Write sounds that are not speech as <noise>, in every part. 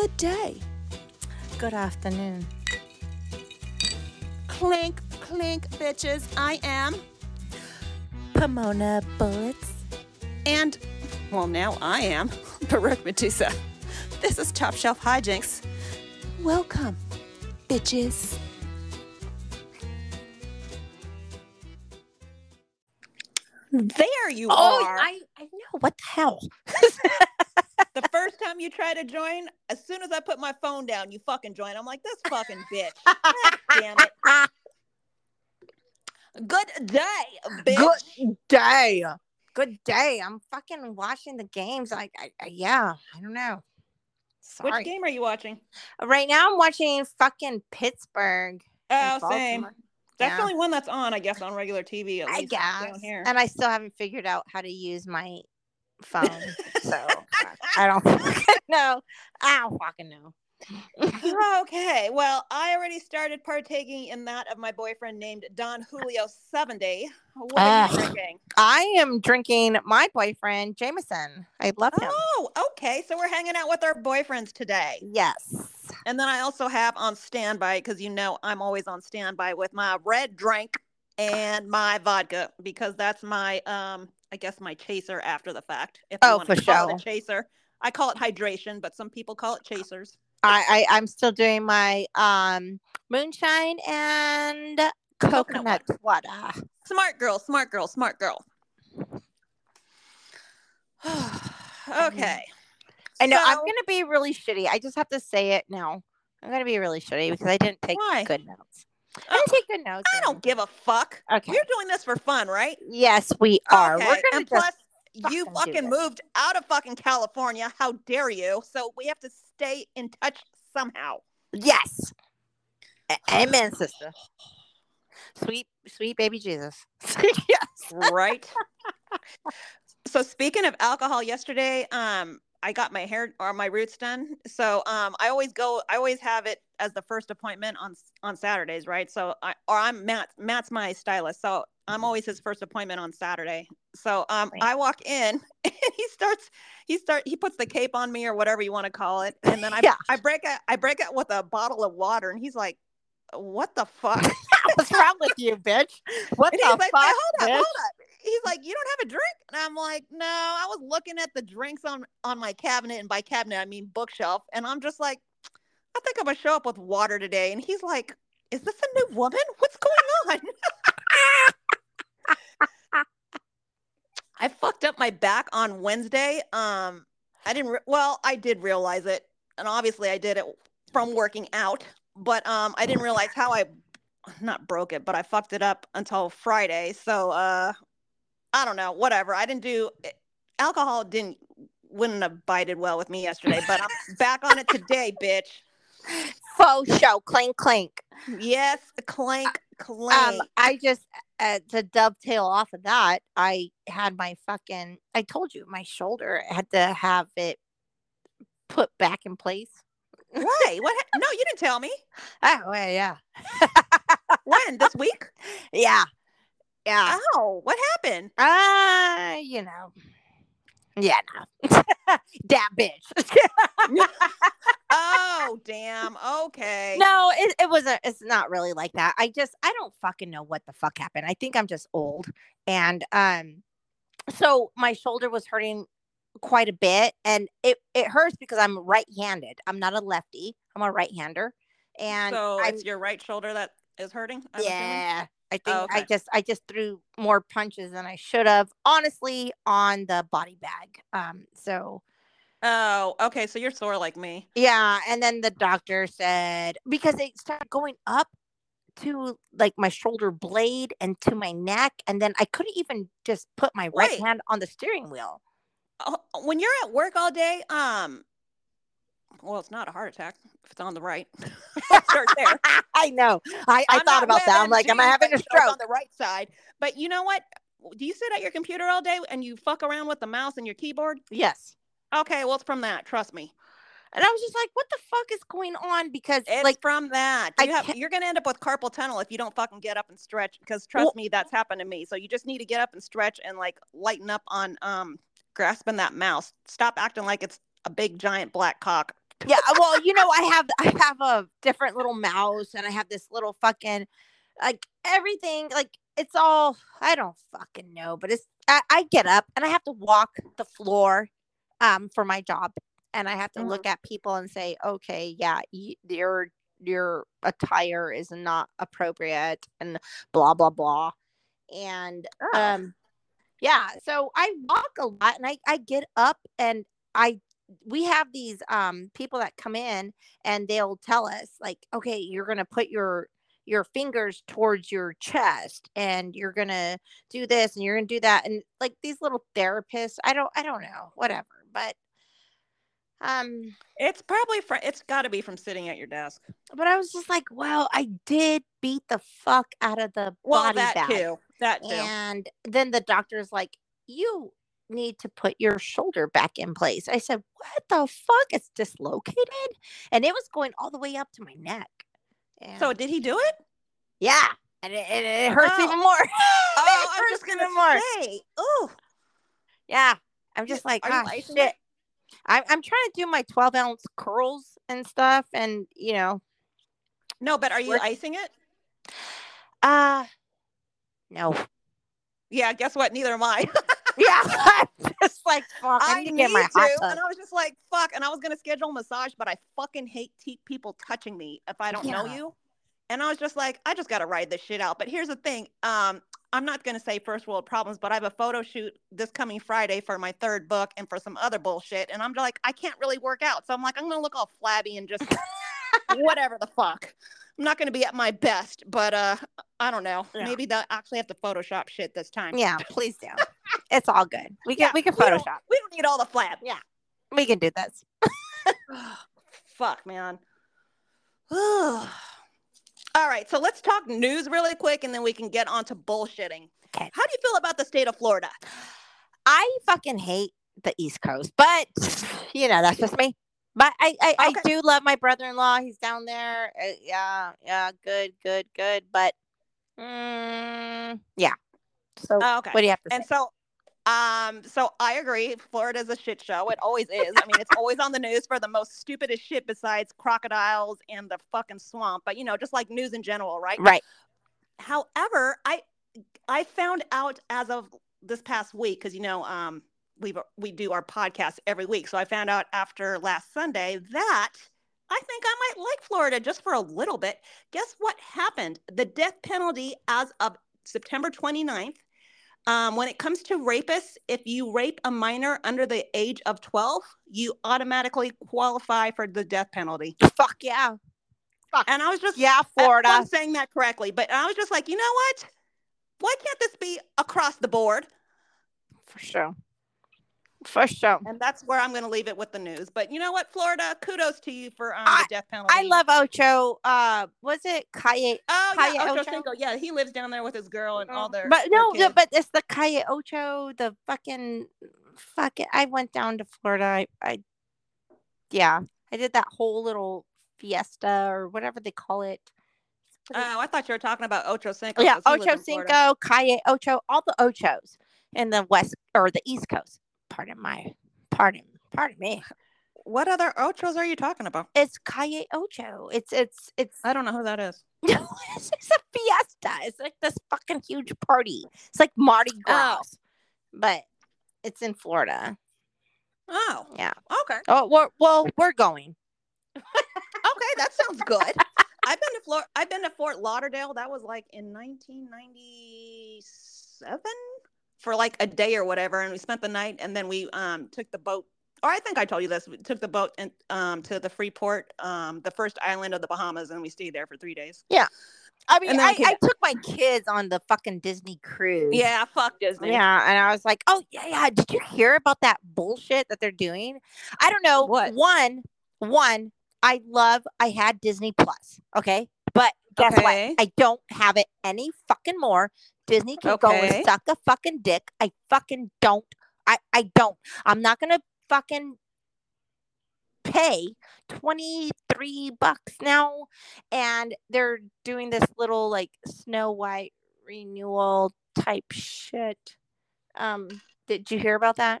good day. Good afternoon. Clink, clink, bitches. I am. Pahmoanah Bulitz. And, well, now I am. <laughs> Baroque Medusa. This is Top Shelf Hijinks. Welcome, bitches. There you Oh, are. I, I know. What the hell? <laughs> first time you try to join, as soon as I put my phone down, you fucking join. I'm like, this fucking bitch. <laughs> Damn it. Good day, bitch. Good day. Good day. I'm fucking watching the games. Like, I, I, yeah, I don't know. Sorry. Which game are you watching? Right now, I'm watching fucking Pittsburgh. Oh, same. That's Yeah. the only one that's on, I guess, on regular TV. At I guess. down here. And I still haven't figured out how to use my phone. so <laughs> I don't <laughs> know. I don't fucking know. okay, well, I already started partaking in that of my boyfriend named Don Julio Seventy. What are you drinking? I am drinking my boyfriend, Jameson. I love him. Oh, okay. So we're hanging out with our boyfriends today. Yes. And then I also have on standby because you know I'm always on standby with my red drink and my vodka because that's my um I guess my chaser after the fact. If you Oh, want to for call it a sure. chaser. I call it hydration, but some people call it chasers. I, I I'm still doing my um moonshine and Coconut coconut water. Smart girl, smart girl, smart girl. <sighs> okay. I know I'm gonna be really shitty. I just have to say it now. I'm gonna be really shitty because I didn't take Why? good notes. I Oh, take good notes. I don't give a fuck. Okay. We're doing this for fun, right? Yes, we are. Okay. We're and plus, you fucking do fucking moved out of fucking California. How dare you? So we have to stay in touch somehow. yes. Amen, sister. Sweet, sweet baby Jesus. <laughs> yes. right? so speaking of alcohol, yesterday, um, I got my hair or my roots done. So um, I always go. I always have it as the first appointment on on Saturdays, right? So I or I'm Matt. Matt's my stylist, so I'm always his first appointment on Saturday. So um, Right. I walk in <laughs> and he starts. He start. He puts the cape on me or whatever you want to call it, and then I Yeah. I break it. I break it with a bottle of water, and he's like, "What the <laughs> fuck?" What's wrong with you, bitch? <laughs> What And the he's like, fuck, "Wait, hold up, bitch? hold up. He's like, you don't have a drink? And I'm like, no, I was looking at the drinks on on my cabinet, and by cabinet I mean bookshelf. And I'm just like, I think I'm gonna show up with water today. And he's like, is this a new woman? What's going on? <laughs> I fucked up my back on Wednesday. Um, I didn't. Re- well, I did realize it, and obviously I did it from working out. But um, I didn't realize how I not broke it, but I fucked it up until Friday. So uh, I don't know. Whatever. I didn't do alcohol. Didn't wouldn't have bited well with me yesterday, but I'm <laughs> back on it today, bitch. Faux show, clink clink. Yes, clank, clank. Um, I just uh, to dovetail off of that, I had my fucking. I told you my shoulder I had to have it put back in place. Why? What? <laughs> ha- No, you didn't tell me. Oh yeah, yeah, When? This week? <laughs> yeah, yeah. Oh, what happened? Ah, you know, yeah, no, <laughs> that bitch. <laughs> Oh, damn. Okay. no, it, it wasn't. It's not really like that. I just I don't fucking know what the fuck happened. I think I'm just old, and um, so my shoulder was hurting quite a bit, and it it hurts because I'm right-handed. I'm not a lefty. I'm a right-hander, and so I'm it's your right shoulder that is hurting. I'm assuming? I think Oh, I just I just threw more punches than I should have, honestly, on the body bag. Um, so Oh, okay. So you're sore like me. Yeah, and then the doctor said because it started going up to like my shoulder blade and to my neck, and then I couldn't even just put my right Wait. hand on the steering wheel. Oh, when you're at work all day, um, well, it's not a heart attack if it's on the right. <laughs> <laughs> Start there. I know. I, I I'm thought about that. I'm like, am I having a you know, it's stroke? on the right side? But you know what? Do you sit at your computer all day and you fuck around with the mouse and your keyboard? Yes. Okay, well, it's from that. Trust me. And I was just like, what the fuck is going on? Because It's like from that. you have, you're going to end up with carpal tunnel if you don't fucking get up and stretch. Because trust Well- me, that's happened to me. So you just need to get up and stretch and like lighten up on um grasping that mouse. Stop acting like it's a big giant black cock yeah well you know i have i have a different little mouse and i have this little fucking like everything like it's all i don't fucking know but it's I, I get up and i have to walk the floor um for my job and i have to Mhm. look at people and say okay yeah you, your your attire is not appropriate and blah blah blah and Oh. um yeah so i walk a lot and i i get up and i we have these um people that come in and they'll tell us like okay you're gonna put your your fingers towards your chest and you're gonna do this and you're gonna do that and like these little therapists i don't i don't know whatever but um It's probably fr- it's got to be from sitting at your desk. but i was just like well i did beat the fuck out of the Well, body that bag too. That too. and then the doctor's like, you need to put your shoulder back in place. I said, what the fuck? It's dislocated. And it was going all the way up to my neck. so did he do it? yeah. And it, it, it hurts Oh. even more. <laughs> Oh, It I was just hurts gonna even more. say. Ooh. Yeah. I'm just like, Are ah, shit. it? I'm, I'm trying to do my 12 ounce curls and stuff. And, you know, No, but are you icing it? uh, no. Yeah. Guess what? Neither am I. <laughs> Yeah. <laughs> I'm just like, fuck. I I need to get my to, hot tub. and I was just like, "Fuck!" And I was gonna schedule a massage, but I fucking hate te- people touching me if I don't know you. And I was just like, I just gotta ride this shit out. But here's the thing: um, I'm not gonna say first world problems, but I have a photo shoot this coming Friday for my third book and for some other bullshit. And I'm just like, I can't really work out, so I'm like, I'm gonna look all flabby and just <laughs> whatever the fuck. I'm not gonna be at my best, but uh, I don't know. Yeah. Maybe they'll actually have to Photoshop shit this time. Yeah, please do. It's all good. We can Yeah, we can we don't- Photoshop. We don't need all the flab. Yeah, we can do this. <laughs> Fuck, man. <sighs> All right, so let's talk news really quick and then we can get on to bullshitting. Okay. How do you feel about the state of Florida? I fucking hate the East Coast, but you know that's just me. But I I, Okay. I do love my brother-in-law. He's down there. Uh, yeah, yeah, good, good, good. But mm, yeah. So Oh, okay. what do you have to And say? so um so I agree Florida's a shit show. It always is. I mean, it's always on the news for the most stupidest shit besides crocodiles and the fucking swamp, but you know, just like news in general, right? Right. However, I I found out as of this past week because you know um, we we do our podcast every week, so I found out after last Sunday that I think I might like Florida just for a little bit. Guess what happened? The death penalty as of September 29th. Um, when it comes to rapists, if you rape a minor under the age of 12, you automatically qualify for the death penalty. Fuck yeah. Fuck. And I was just Yeah, Florida. I'm saying that correctly, but I was just like, you know what? Why can't this be across the board? For sure. For sure. And that's where I'm going to leave it with the news. But you know what, Florida? Kudos to you for um, I- the death penalty. I love Ocho. Uh was it Calle Oh Calle yeah, Ocho Ocho? Cinco. Yeah, he lives down there with his girl and all their. But their no, the, kids. but it's the Calle Ocho, the fucking fuck it. I went down to Florida. I, I yeah, I did that whole little fiesta or whatever they call it. Oh, I thought you were talking about Ocho Cinco. yeah, 'cause he lives Ocho. Cinco, Calle Ocho, all the Ochos in the west or the east coast. Pardon my pardon, pardon me. What other Ochos are you talking about? It's Calle Ocho. It's it's it's I don't know who that is. <laughs> No, it's, it's a fiesta. It's like this fucking huge party. It's like Mardi oh. Gras, but it's in Florida. Oh, Yeah. okay. Oh, we're, well, we're going. Okay, that sounds good. <laughs> I've been to Flor- I've been to Fort Lauderdale. That was like in 1997 for like a day or whatever, and we spent the night, and then we um took the boat. Or I think I told you this. We took the boat and um to the Freeport, um the first island of the Bahamas, and we stayed there for three days. Yeah. I mean, I, I took my kids on the fucking Disney cruise. Yeah, fuck Disney. Yeah, and I was like, "Oh yeah, yeah. Did you hear about that bullshit that they're doing? I don't know. What? One, one. I love. I had Disney Plus. Okay, but guess Okay. what? I don't have it any fucking more. Disney can go and suck a fucking dick. I fucking don't. I I don't. I'm not gonna fucking pay 23 bucks now and they're doing this little like snow white renewal type shit um did you hear about that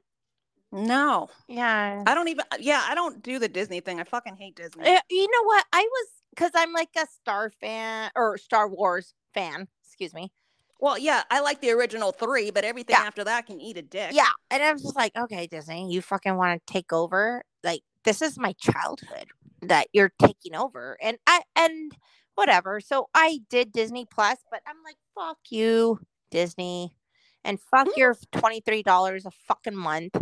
No, Yeah. I don't even. Yeah, I don't do the Disney thing. I fucking hate Disney. Uh, you know what? I was because I'm like a Star fan or Star Wars fan. Excuse me. Well, yeah, I like the original three, but everything Yeah. after that can eat a dick. Yeah, and I was just like, okay, Disney, you fucking want to take over? Like, this is my childhood that you're taking over, and I and whatever. So I did Disney Plus, but I'm like, fuck you, Disney, and fuck mm. your twenty three dollars a fucking month.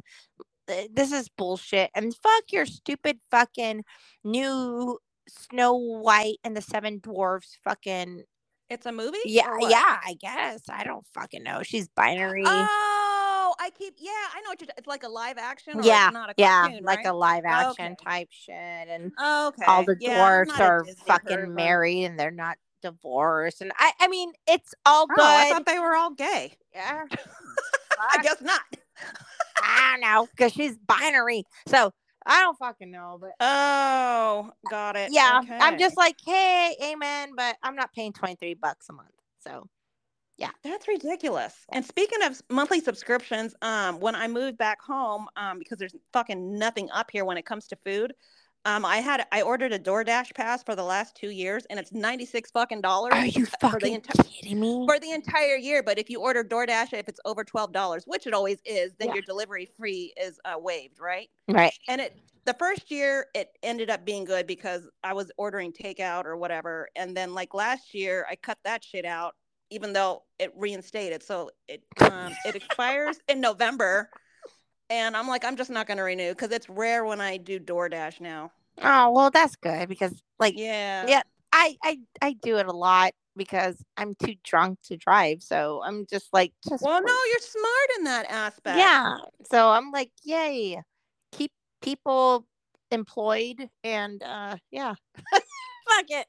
This is bullshit, and fuck your stupid fucking new Snow White and the Seven Dwarfs fucking It's a movie. yeah yeah I guess I don't fucking know. She's binary. Oh, I keep. Yeah, I know what you're. It's like a live action. Or Yeah, not a yeah, cartoon, like right? a live action Okay. type shit, and Okay. all the yeah, dwarfs are fucking married and they're not divorced. And I, I mean, it's all good. Oh, I thought they were all gay. yeah, <laughs> I guess not. I don't know because she's binary, so I don't fucking know. But Oh, got it. yeah, I'm just like, hey, amen. But I'm not paying twenty three bucks a month, so yeah, That's ridiculous. And speaking of monthly subscriptions, um, when I moved back home, um, because there's fucking nothing up here when it comes to food, um, I had I ordered a DoorDash pass for the last two years, and it's ninety six fucking dollars. are you for the fucking enti- kidding me? for the entire year. But if you order DoorDash, if it's over twelve dollars, which it always is, then Yeah. your delivery fee is uh, waived, right? right? And it the first year it ended up being good because I was ordering takeout or whatever, and then like last year I cut that shit out, even though it reinstated. So it um, it expires in November. And I'm like, I'm just not going to renew because it's rare when I do DoorDash now. Oh well, that's good because like Yeah. Yeah. I, I I do it a lot because I'm too drunk to drive. So I'm just like just Well, no, you're smart in that aspect. Yeah. So I'm like, yay. Keep people employed and uh yeah. <laughs> Fuck it.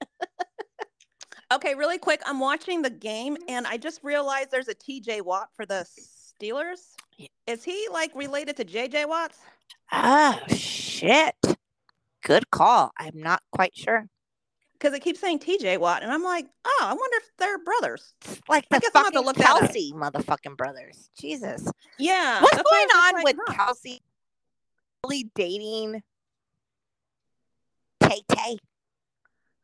Okay, really quick. I'm watching the game and I just realized there's a TJ Watt for the Steelers. Is he like related to JJ Watts? Oh shit. Good call. I'm not quite sure. Because it keeps saying TJ Watt, and I'm like, oh, I wonder if they're brothers. It's like I the guess I'll have to fucking. Kelsey motherfucking brothers. Jesus. Yeah. What's that's why I going on like, with huh. Kelsey really dating Tay Tay?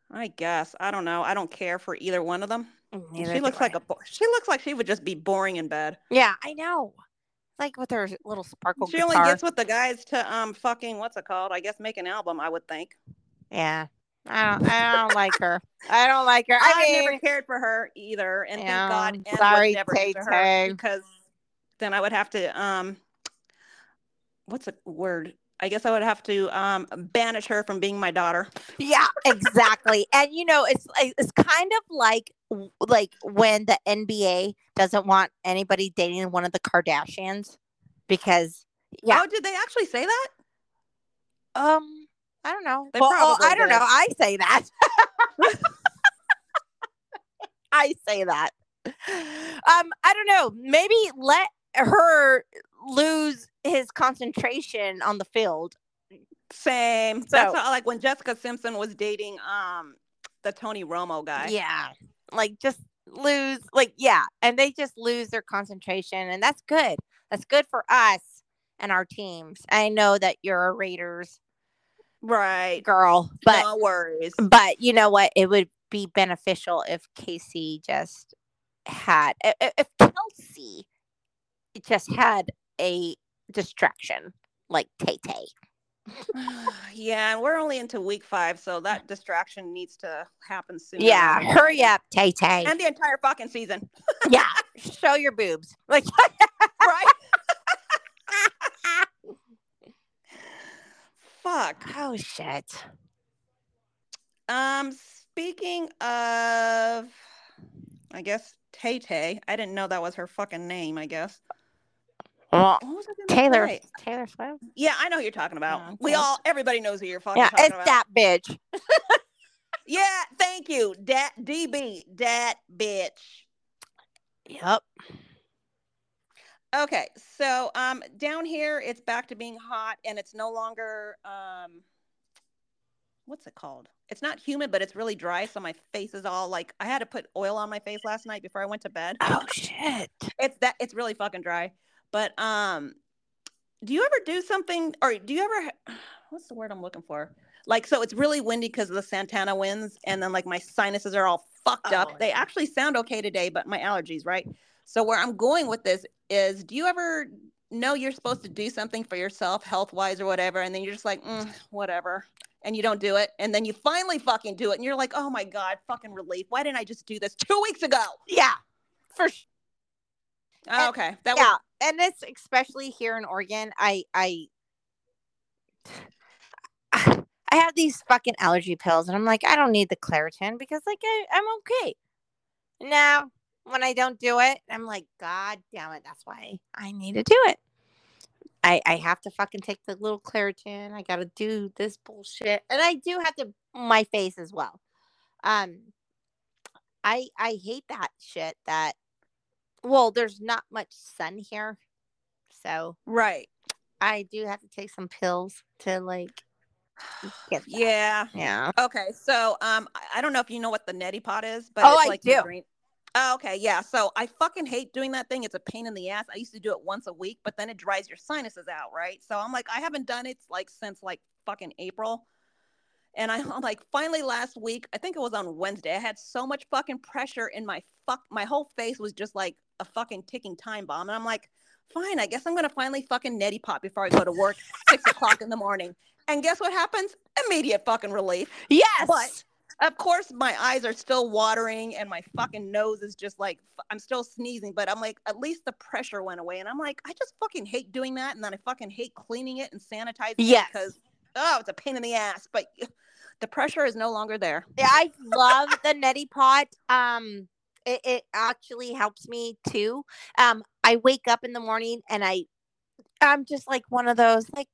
I guess I don't know. I don't care for either one of them. Mm, neither she looks I. like a. She looks like she would just be boring in bed. Yeah, I know. Like with her little sparkle She guitar. only gets with the guys to um fucking what's it called? I guess make an album. I would think. yeah. I don't I don't like her. I don't like her. I I mean, never cared for her either, and Yeah, thank God sorry, was never into her Tay-Tay. because then I would have to um, what's a word? I guess I would have to um banish her from being my daughter. yeah, <laughs> exactly. and you know, it's it's kind of like like when the NBA doesn't want anybody dating one of the Kardashians because yeah, Oh, did they actually say that? um I don't know. They well, oh, I don't know. I say that. <laughs> I say that. Um, I don't know. Maybe let her lose his concentration on the field. Same. That's So- how, like when Jessica Simpson was dating um the Tony Romo guy. Yeah. Like just lose like yeah, and they just lose their concentration and that's good. That's good for us and our teams. I know that you're a Raiders Right. girl, but no worries. but you know what? It would be beneficial if Casey just had if Kelsey just had a distraction like Tay Tay. <sighs> yeah, and we're only into week five, so that distraction needs to happen soon. Yeah, hurry up, Tay Tay. And the entire fucking season. <laughs> yeah, show your boobs. Like <laughs> Right? <laughs> Fuck. oh shit. Um, speaking of, I guess Tay Tay. I didn't know that was her fucking name. I guess. Well, What was I gonna Taylor say? Taylor Swift. Yeah, I know who you're talking about. Yeah, We all, everybody knows who you're fucking Yeah, talking it's about. that bitch. <laughs> Yeah, thank you, dat DB, dat bitch. Yep. Okay, so um, down here it's back to being hot, and it's no longer um, what's it called? It's not humid, but it's really dry. So my face is all like I had to put oil on my face last night before I went to bed. Oh shit. It's that it's really fucking dry. But um, do you ever do something or do you ever <sighs> what's the word I'm looking for? Like so it's really windy because of the Santana winds and then like my sinuses are all fucked up. Oh, They actually sound okay today, but my allergies, right? So where I'm going with this is do you ever know you're supposed to do something for yourself health wise or whatever and then you're just like mm, whatever and you don't do it and then you finally fucking do it and you're like oh my god fucking relief why didn't i just do this two weeks ago Yeah, for sure. oh, okay that yeah, was and it's especially here in Oregon. I I <sighs> I have these fucking allergy pills, and I'm like, I don't need the Claritin because like I, I'm okay. Now, when I don't do it, I'm like, God damn it, that's why I need to do it. I I have to fucking take the little Claritin. I got to do this bullshit, and I do have to my face as well. Um, I I hate that shit. That well, there's not much sun here, so right I do have to take some pills to like get yeah Yeah. okay so um i don't know if you know what the neti pot is but Oh, it's I like do. green- Oh, okay, yeah. So I fucking hate doing that thing. It's a pain in the ass. I used to do it once a week, but then it dries your sinuses out, right? So I'm like, I haven't done it like since like fucking April. And I- <laughs> I'm like, finally last week, I think it was on Wednesday, I had so much fucking pressure in my fuck, my whole face was just like a fucking ticking time bomb. And I'm like, fine, I guess I'm gonna finally fucking neti pot before I go to work <laughs> six o'clock in the morning. And guess what happens? Immediate fucking relief. Yes. But of course, my eyes are still watering and my fucking nose is just like, I'm still sneezing, but I'm like, at least the pressure went away. And I'm like, I just fucking hate doing that. And then I fucking hate cleaning it and sanitizing Yes. it because, oh, it's a pain in the ass. But the pressure is no longer there. Yeah, I love the neti pot. Um, it, it actually helps me too. Um, I wake up in the morning and I, I'm just like one of those like,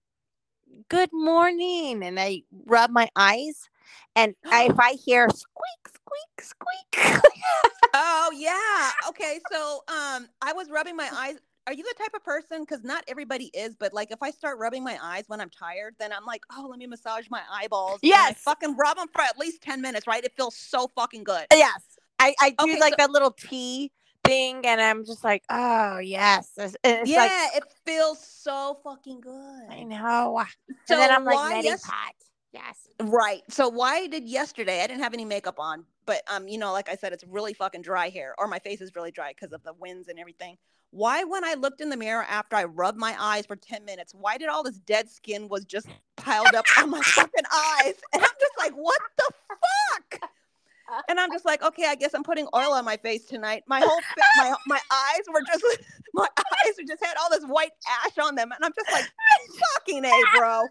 good morning, and I rub my eyes, and <gasps> I, if I hear squeak, squeak, squeak, <laughs> Oh, yeah. Okay. So um, I was rubbing my eyes. Are you the type of person? Because not everybody is, but like if I start rubbing my eyes when I'm tired, then I'm like, oh, let me massage my eyeballs. Yes. fucking rub them for at least 10 minutes, right? It feels so fucking good. yes, I, I do Okay, like so- that little tea thing, and I'm just like, oh yes, it's, it's yeah, like it feels so fucking good. I know. So and then I'm like neti yes- pot. Yes. Right. So why did yesterday I didn't have any makeup on, but um, you know, like I said, it's really fucking dry here, or my face is really dry because of the winds and everything. Why, when I looked in the mirror after I rubbed my eyes for 10 minutes, why did all this dead skin was just piled up on my fucking eyes? <laughs> And I'm just like, what the fuck? And I'm just like, okay, I guess I'm putting oil on my face tonight. My whole fa- my my eyes were just <laughs> my eyes were just had all this white ash on them, and I'm just like, fucking a, bro.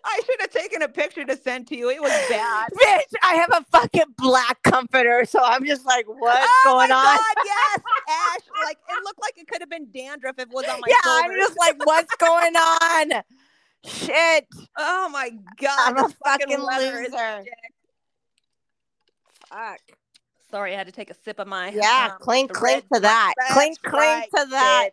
<laughs> I should have taken a picture to send to you. It was bad. <laughs> Bitch, I have a fucking black comforter, so I'm just like, what's oh going my on? God, yes, <laughs> ash. Like it looked like it could have been dandruff if it was on my yeah, I'm just like, what's going on? Shit. oh my god, I'm a fucking leather loser. Fuck. Sorry, I had to take a sip of my Yeah, um, clink, to that. Clink, clink right, to that.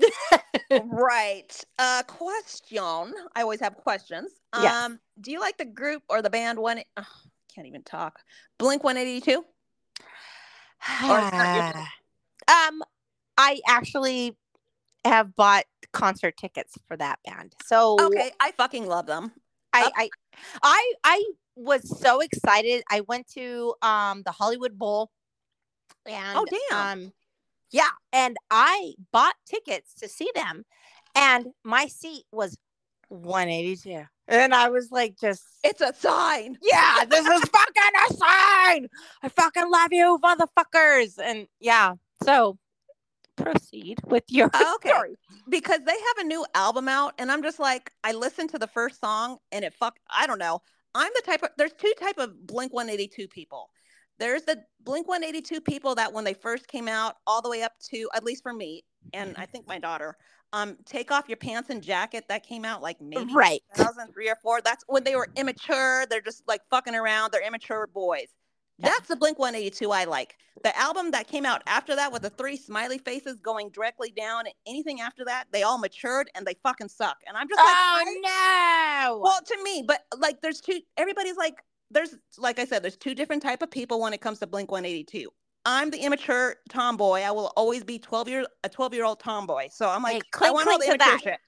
<laughs> right. Uh, question. I always have questions. Yes. Um, do you like the group or the band one? Oh, can't even talk. Blink One Eighty Two. Or it's not your thing? <sighs> um, I actually have bought concert tickets for that band. So Okay, I fucking love them. I, Up- I I I was so excited. I went to um the Hollywood Bowl and Oh, damn. um yeah, and I bought tickets to see them and my seat was 182. And I was like just It's a sign. <laughs> yeah, this is fucking a sign. I fucking love you, motherfuckers. And yeah, so proceed with your uh, Okay. story. because they have a new album out and i'm just like i listened to the first song and it fuck i don't know i'm the type of there's two type of blink 182 people there's the blink 182 people that when they first came out all the way up to at least for me and i think my daughter um take off your pants and jacket that came out like maybe Right. 2003 or 4 that's when they were immature they're just like fucking around they're immature boys Yeah. that's the blink 182 i like the album that came out after that with the three smiley faces going directly down and anything after that they all matured and they fucking suck and i'm just like I- Oh no. well to me but like there's two everybody's like there's like i said there's two different type of people when it comes to blink 182 I'm the immature tomboy. I will always be 12 year a 12 year old tomboy. So I'm like, Hey, I want all cling the to immature that. shit.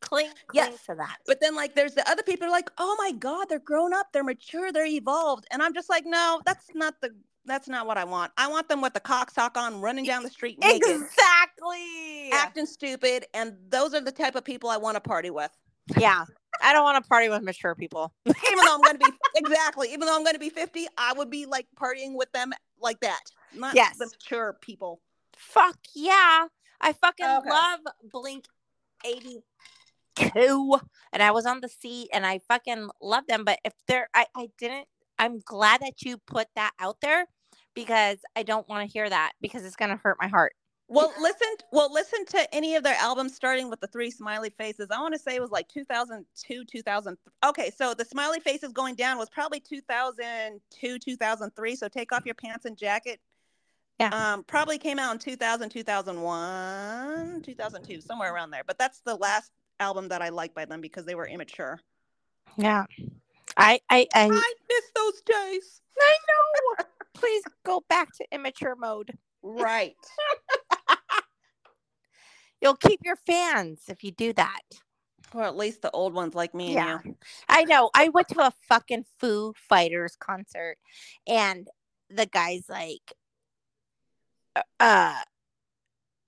Cling, cling Yes. to that. But then like there's the other people who are like, oh my God, they're grown up, they're mature, they're evolved. And I'm just like, no, that's not the that's not what I want. I want them with the cock sock on, running down the street naked, Exactly. acting stupid, and those are the type of people I want to party with. Yeah. I don't want to party with mature people. <laughs> Even though I'm going to be <laughs> exactly, even though I'm going to be 50, I would be like partying with them like that, not Yes. the mature people. Fuck yeah. I fucking Okay. love Blink 82. And I was on the seat and I fucking love them. But if they're, I, I didn't, I'm glad that you put that out there because I don't want to hear that because it's going to hurt my heart. Well, listen. Well, listen to any of their albums, starting with the three smiley faces. I want to say it was like 2002, 2000. Okay, so the smiley faces going down was probably 2002, 2003. So take off your pants and jacket. Yeah. Um, probably came out in 2000, 2001, 2002, somewhere around there. But that's the last album that I like by them because they were immature. Yeah. I, I, I, I miss those days. I know. Please go back to immature mode. Right. <laughs> You'll keep your fans if you do that. or at least the old ones like me and Yeah. you. I know. I went to a fucking Foo Fighters concert and the guy's like, uh,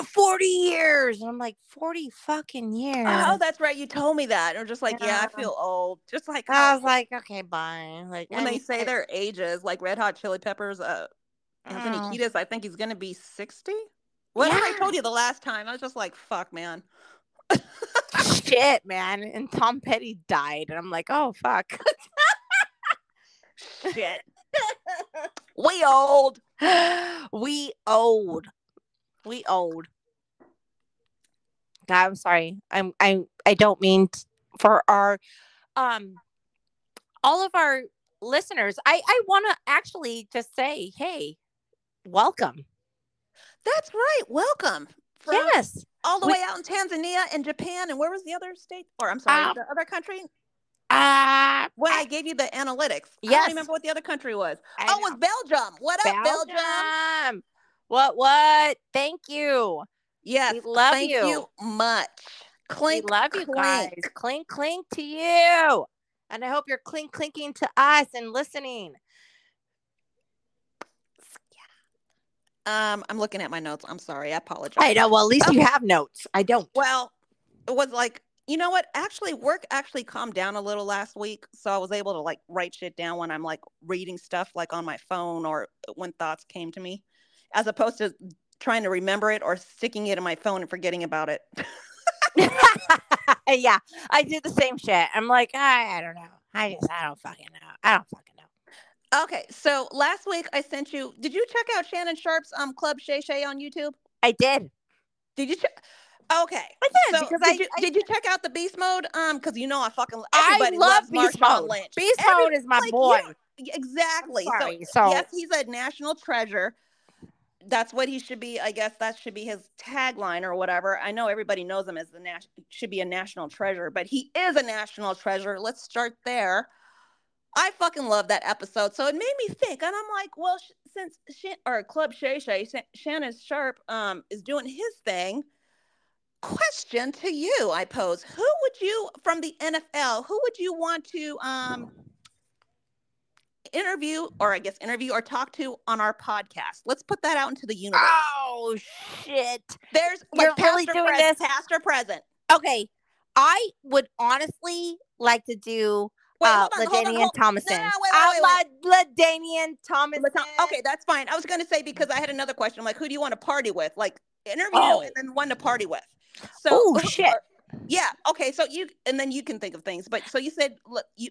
40 years. And I'm like, 40 fucking years. Oh, that's right. You told me that. Or just like, yeah, Yeah. I feel old. Just like I how- was like, okay, bye. Like, when I they say I- their ages, like Red Hot Chili Peppers, uh, Anthony Oh. Kiedis, I think he's gonna be sixty. Whatever I told you the last time, I was just like, "Fuck, man." shit, man. And Tom Petty died. And I'm like, oh, fuck. Shit, <laughs> we old. we old. We old. God, I'm sorry. I'm I I don't mean t- for our um all of our listeners. I I want to actually just say, hey, welcome. That's right. Welcome from yes. all the we- way out in Tanzania and Japan, and where was the other state? Or I'm sorry, Um, the other country. Uh When I gave you the analytics, I don't remember what the other country was. I oh, it was. Belgium. What up, Belgium? Belgium. What what? Thank you. Yes, We love thank you. you much. Clink, we love you clink. guys. Clink clink to you. And I hope you're clink clinking to us and listening. Um, I'm looking at my notes. I'm sorry. I apologize. I know. Well, at least you have notes. I don't. Well, it was like, you know what? Actually, work actually calmed down a little last week. So I was able to like write shit down when I'm like reading stuff like on my phone or when thoughts came to me, as opposed to trying to remember it or sticking it in my phone and forgetting about it. <laughs> yeah, I do the same shit. I'm like, I, I don't know. I just, I don't fucking know. I don't fucking know. Okay. So last week I sent you, did you check out Shannon Sharpe's um Club Shay Shay on YouTube? I did. Did you check? Okay. I did So because did I, you I, did you check out the beast mode? Um, because you know I fucking I love loves Beast Marshawn Mode. Lynch. Beast Every- Mode is my like, boy. yeah, Exactly. sorry, So, so- yes, he's a national treasure. That's what he should be. I guess that should be his tagline or whatever. I know everybody knows him as the nas- should be a national treasure, but he is a national treasure. Let's start there. I fucking love that episode. So it made me think, and I'm like, well, sh- since or Club Shay Shay, Shan- Shannon Sharpe um, is doing his thing. Question to you, I pose: Who would you from the NFL? Who would you want to um, interview, or I guess interview or talk to on our podcast? Let's put that out into the universe. Oh shit. There's You're like really doing pres- this? past or present. Okay. I would honestly like to do Wait, uh, hold on, hold on, LaDainian hold- Thomason. no, wait, I wait, love LaDainian Tomlinson. Okay, that's fine. I was going to say because I had another question. I'm like, who do you want to party with? Like interview Oh. and then one to party with. So Oh, <laughs> shit. Yeah. Okay. So you and then you can think of things. But so you said look, you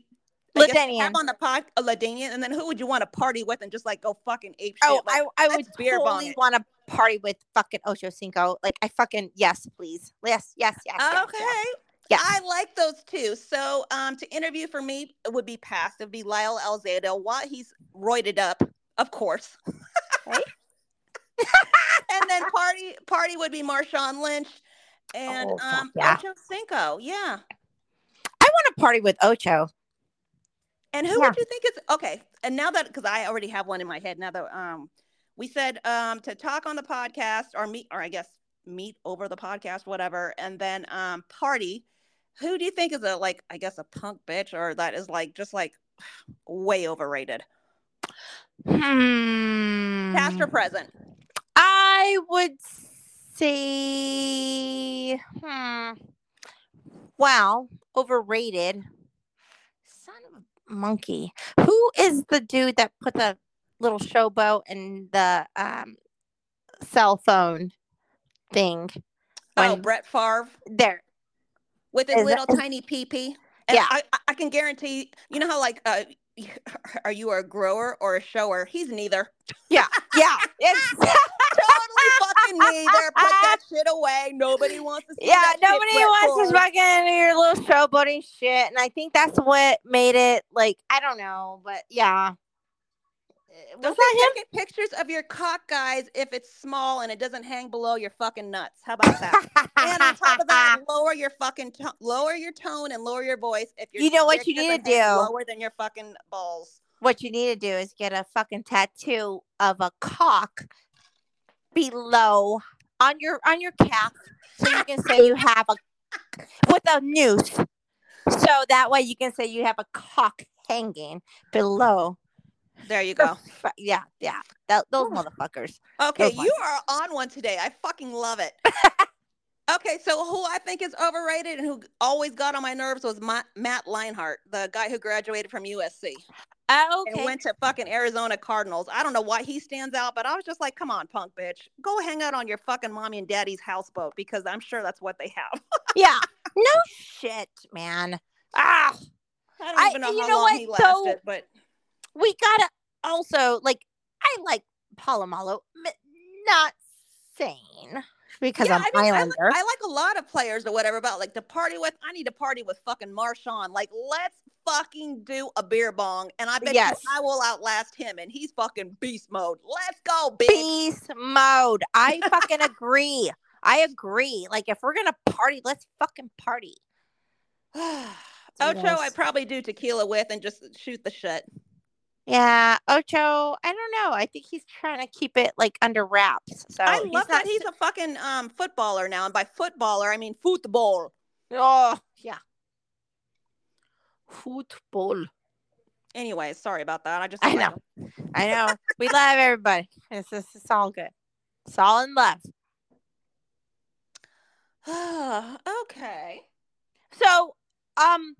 I guess LaDainian. have on the pod a LaDainian, and then who would you want to party with and just like go fucking ape shit? Oh, like, I, I would totally want to party with fucking Ocho Cinco. Like I fucking yes, please. Yes, yes, yes. yes, okay. yes. Yes. I like those too. So um to interview for me it would be past. It would be Lyle Alzado. Why he's roided up, of course. Right. <laughs> and then party party would be Marshawn Lynch and Oh, um yeah. Ocho Cinco. Yeah. I want to party with Ocho. And who Yeah. would you think is okay? And now that because I already have one in my head now that um we said um to talk on the podcast or meet or I guess meet over the podcast, whatever, and then um party. Who do you think is a like I guess a punk bitch or that is like just like <sighs> way overrated? Hmm. Past or present? I would say, hmm. Well, overrated. Son of a monkey. Who is the dude that put the little showboat in the um, cell phone thing? Oh, Brett Favre There. with his Is little tiny pee pee. Yeah. I, I- can guarantee. You know how like uh, <laughs> are you a grower or a shower? He's neither. Yeah. Yeah. It's, <laughs> totally fucking neither. Put that <laughs> shit away. Nobody wants to see yeah. Nobody wants to fucking your little showboating shit. And I think that's what made it like, I don't know, but yeah. Eh, Was Don't that him? taking pictures of your cock, guys, if it's small and it doesn't hang below your fucking nuts. How about that? and on top of that, <laughs> lower your fucking to- lower your tone and lower your voice if You know what you need to do? lower than your fucking balls. what you need to do is get a fucking tattoo of a cock below on your on your calf so you can say you have a <laughs> with a noose so that way you can say you have a cock hanging below There you go. yeah yeah that, those motherfuckers Okay, Those you are on one today. I fucking love it. <laughs> okay, so who I think is overrated and who always got on my nerves was Ma- Matt Leinart, the guy who graduated from USC oh and okay went to fucking Arizona Cardinals. I don't know why he stands out, but I was just like, come on, punk bitch. Go hang out on your fucking mommy and daddy's houseboat because I'm sure that's what they have. <laughs> yeah no shit man ah I don't I- even know you how know long what, he lasted, but we gotta also like I like Polamalu, not sane because Yeah, I'm I mean, I like- I like a lot of players or whatever about like to party with. I need to party with fucking Marshawn. Like, let's fucking do a beer bong, and I bet Yes. you I will outlast him, and he's fucking beast mode. Let's go, bitch. Beast mode. I fucking agree. I agree. Like if we're gonna party, let's fucking party. <sighs> <sighs> Ocho, Yes. I probably do tequila with and just shoot the shit. Yeah, Ocho. I don't know. I think he's trying to keep it like under wraps. So I love that he's a fucking um footballer now, and by footballer I mean football. oh yeah. Football. Anyway, sorry about that. I just I know. I know. we love everybody. It's, it's, it's all good. It's all in love. <sighs> okay. So, um,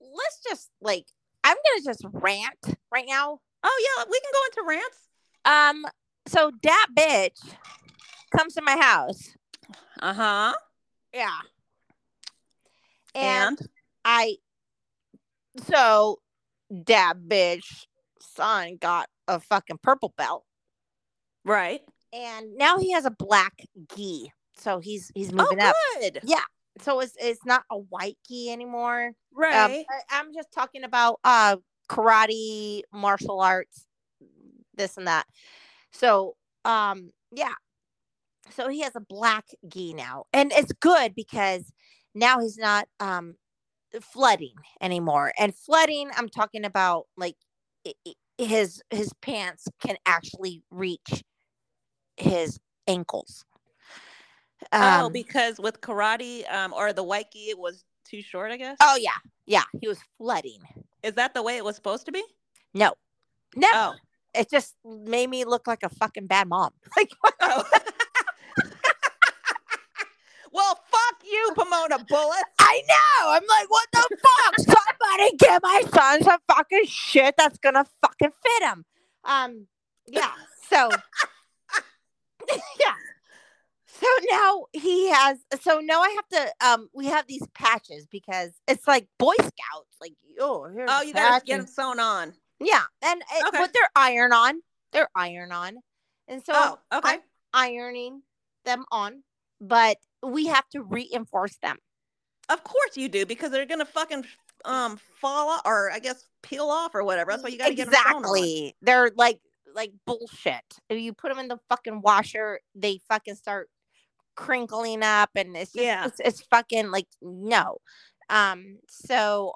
let's just like I'm gonna just rant right now. Oh yeah, we can go into rants. Um, so that bitch comes to my house. Uh huh. Yeah. And, And I so that bitch son got a fucking purple belt. right. And now he has a black gi. So he's he's Oh, moving up. good. So it's it's not a white gi anymore. Um, Right. I, I'm just talking about uh karate, martial arts, this and that. So um yeah. So he has a black gi now. And it's good because now he's not um flooding anymore. And flooding, I'm talking about like his his pants can actually reach his ankles. Oh, Um, because with karate, um, or the white gi, it was too short. I guess. oh yeah. Yeah, he was flooding. Is that the way it was supposed to be? No. no. Oh. it just made me look like a fucking bad mom. <laughs> Like. Oh. <laughs> well, fuck you, Pahmoanah Bulitz. I know. I'm like, what the fuck? <laughs> Somebody get my son some fucking shit that's gonna fucking fit him. Um, yeah. So, yeah. So now he has. So now I have to. Um, we have these patches because it's like Boy Scouts. Like, oh, here's Oh, you gotta get them sewn on. Yeah, and it, Okay. but they're iron on. They're iron on, and so Oh, okay. I'm ironing them on, but we have to reinforce them. Of course you do because they're gonna fucking um fall off, or I guess peel off or whatever. That's why you gotta get sewn on. exactly. They're like like bullshit. If you put them in the fucking washer, they fucking start crinkling up, and it's just, Yeah. it's, it's fucking like no. Um, so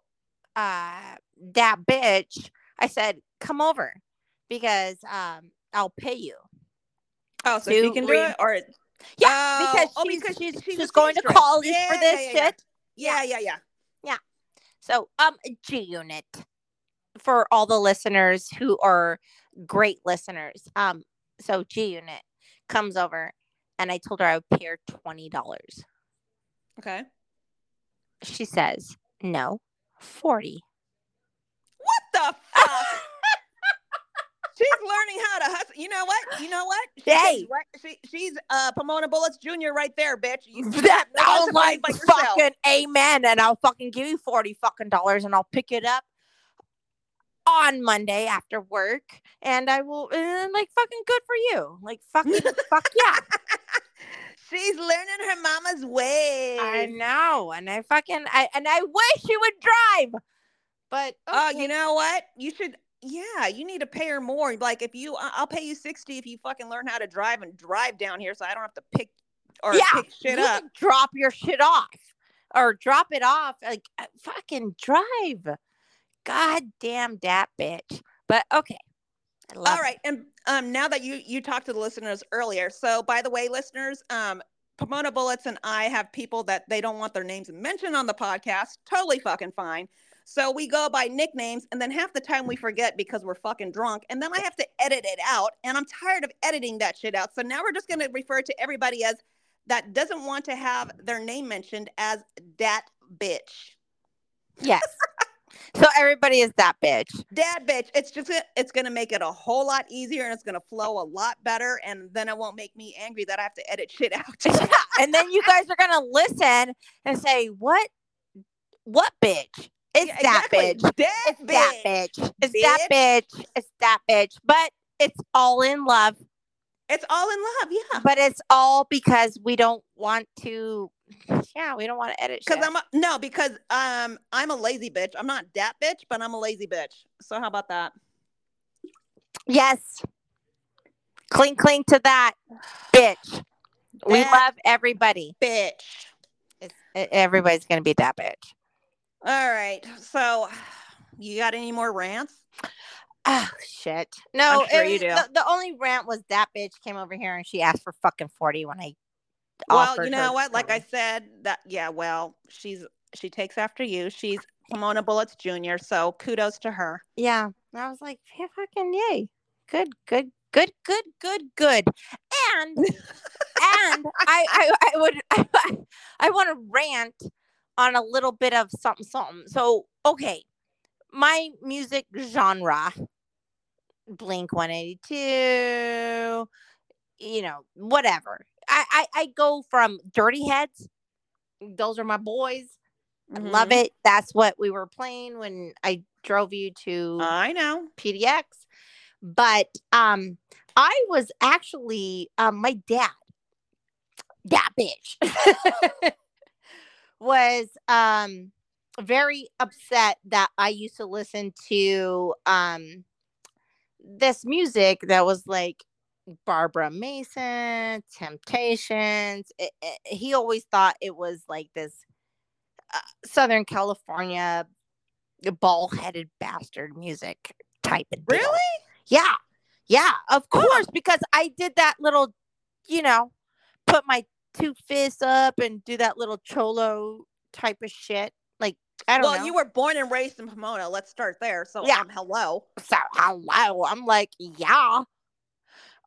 uh, that bitch, I said, come over because um, I'll pay you. Oh, so she to can do re- it, or Yeah, Oh, because oh, she's, because she's, she's she's going to college for Yeah, this yeah, yeah. shit. yeah, yeah, yeah. So, um, G Unit for all the listeners who are great listeners. Um, so G Unit comes over, and I told her I would pay her twenty dollars. Okay. She says no, forty. What the fuck? <laughs> She's learning how to hustle. You know what? You know what? She Hey. right- she, she's uh Pahmoanah Bulitz Jr. right there, bitch. You <laughs> that no one I'll to blame like fucking amen, and I'll fucking give you forty fucking dollars, and I'll pick it up on Monday after work, and I will uh, like fucking good for you, like fucking fuck yeah. <laughs> She's learning her mama's way. I know, and I fucking I and I wish she would drive, but Oh, okay. you know what? You should. Yeah, you need to pay her more. Like if you, I'll pay you sixty if you fucking learn how to drive and drive down here, so I don't have to pick or Yeah, pick shit up. drop your shit off or drop it off, like uh, fucking drive. God damn that bitch. But okay, All it. right, and um, now that you you talked to the listeners earlier, so by the way, listeners, um, Pahmoanah Bulitz and I have people that they don't want their names mentioned on the podcast. Totally fucking fine. So we go by nicknames, and then half the time we forget because we're fucking drunk, and then I have to edit it out, and I'm tired of editing that shit out. So now we're just gonna refer to everybody as that doesn't want to have their name mentioned as dat bitch. Yes. <laughs> so everybody is that bitch. Dad bitch. It's just it's gonna make it a whole lot easier and it's gonna flow a lot better and then it won't make me angry that I have to edit shit out. <laughs> yeah. And then you guys are gonna listen and say, What what bitch? It's Yeah, that exactly. bitch. That It's that bitch. It's that bitch. It's that bitch. But it's all in love. It's all in love, yeah. But it's all because we don't want to <laughs> yeah, we don't want to edit. Because I'm a, no, because um I'm a lazy bitch. I'm not that bitch, but I'm a lazy bitch. So how about that? Yes. Cling cling to that bitch. We That love everybody. bitch. It's, everybody's gonna be that bitch. All right. So you got any more rants? Oh shit! No, sure it. The, the only rant was that bitch came over here and she asked for fucking forty when I. Well, you know what? Like I said, that yeah, well, she's she takes after you. She's Pahmoanah Bulitz Jr., so kudos to her. Yeah, and I was like, yeah, fucking yay, good, good, good, good, good, good, and and <laughs> I I, I would <laughs> I, I want to rant on a little bit of something something. So okay, my music genre, Blink One Eighty Two, you know, whatever. I, I I go from Dirty Heads. Those are my boys. I love Mhm. it. That's what we were playing when I drove you to I know. PDX. But um I was actually um my dad, that bitch, <laughs> was um very upset that I used to listen to um this music that was like Barbara Mason, Temptations. It- it- he always thought it was like this uh, Southern California ball headed bastard music type of deal. Really? Yeah. Yeah, of course, because I did that little, you know, put my two fists up and do that little cholo type of shit. Like, I don't know. Well, know. you were born and raised in Pomona. Let's start there. So, Yeah. um, hello. so hello. I'm like, yeah.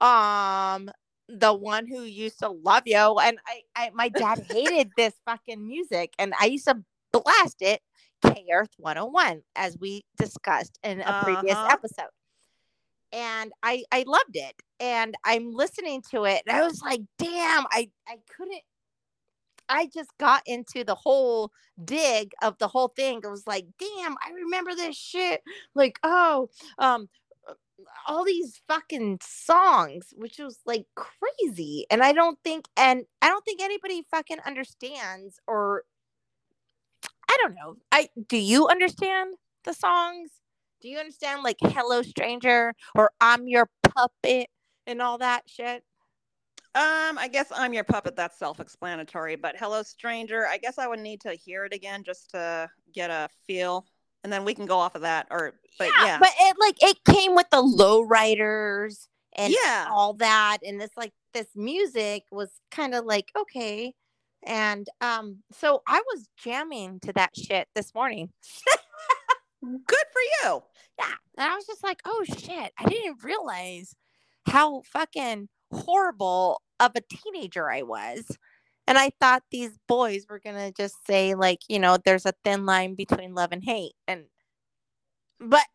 Um, the one who used to love you. And I, I my dad <laughs> hated this fucking music. And I used to blast it K Earth 101, as we discussed in a previous Uh-huh. episode. And I I loved it. And I'm listening to it, and I was like, damn, I I couldn't I just got into the whole dig of the whole thing. I was like, damn, I remember this shit. Like, oh, um, all these fucking songs, which was like crazy. And I don't think, and I don't think anybody fucking understands, or I don't know. I do you understand the songs? Do you understand like Hello Stranger or I'm Your Puppet and all that shit? Um, I guess I'm your puppet. That's self-explanatory. But hello, stranger. I guess I would need to hear it again just to get a feel, and then we can go off of that. Or, but yeah, But it like it came with the lowriders and yeah. all that, and this like this music was kind of like okay and um so i was jamming to that shit this morning <laughs> Good for you. yeah and i was just like oh shit i didn't realize how fucking horrible of a teenager i was and i thought these boys were gonna just say like you know there's a thin line between love and hate and but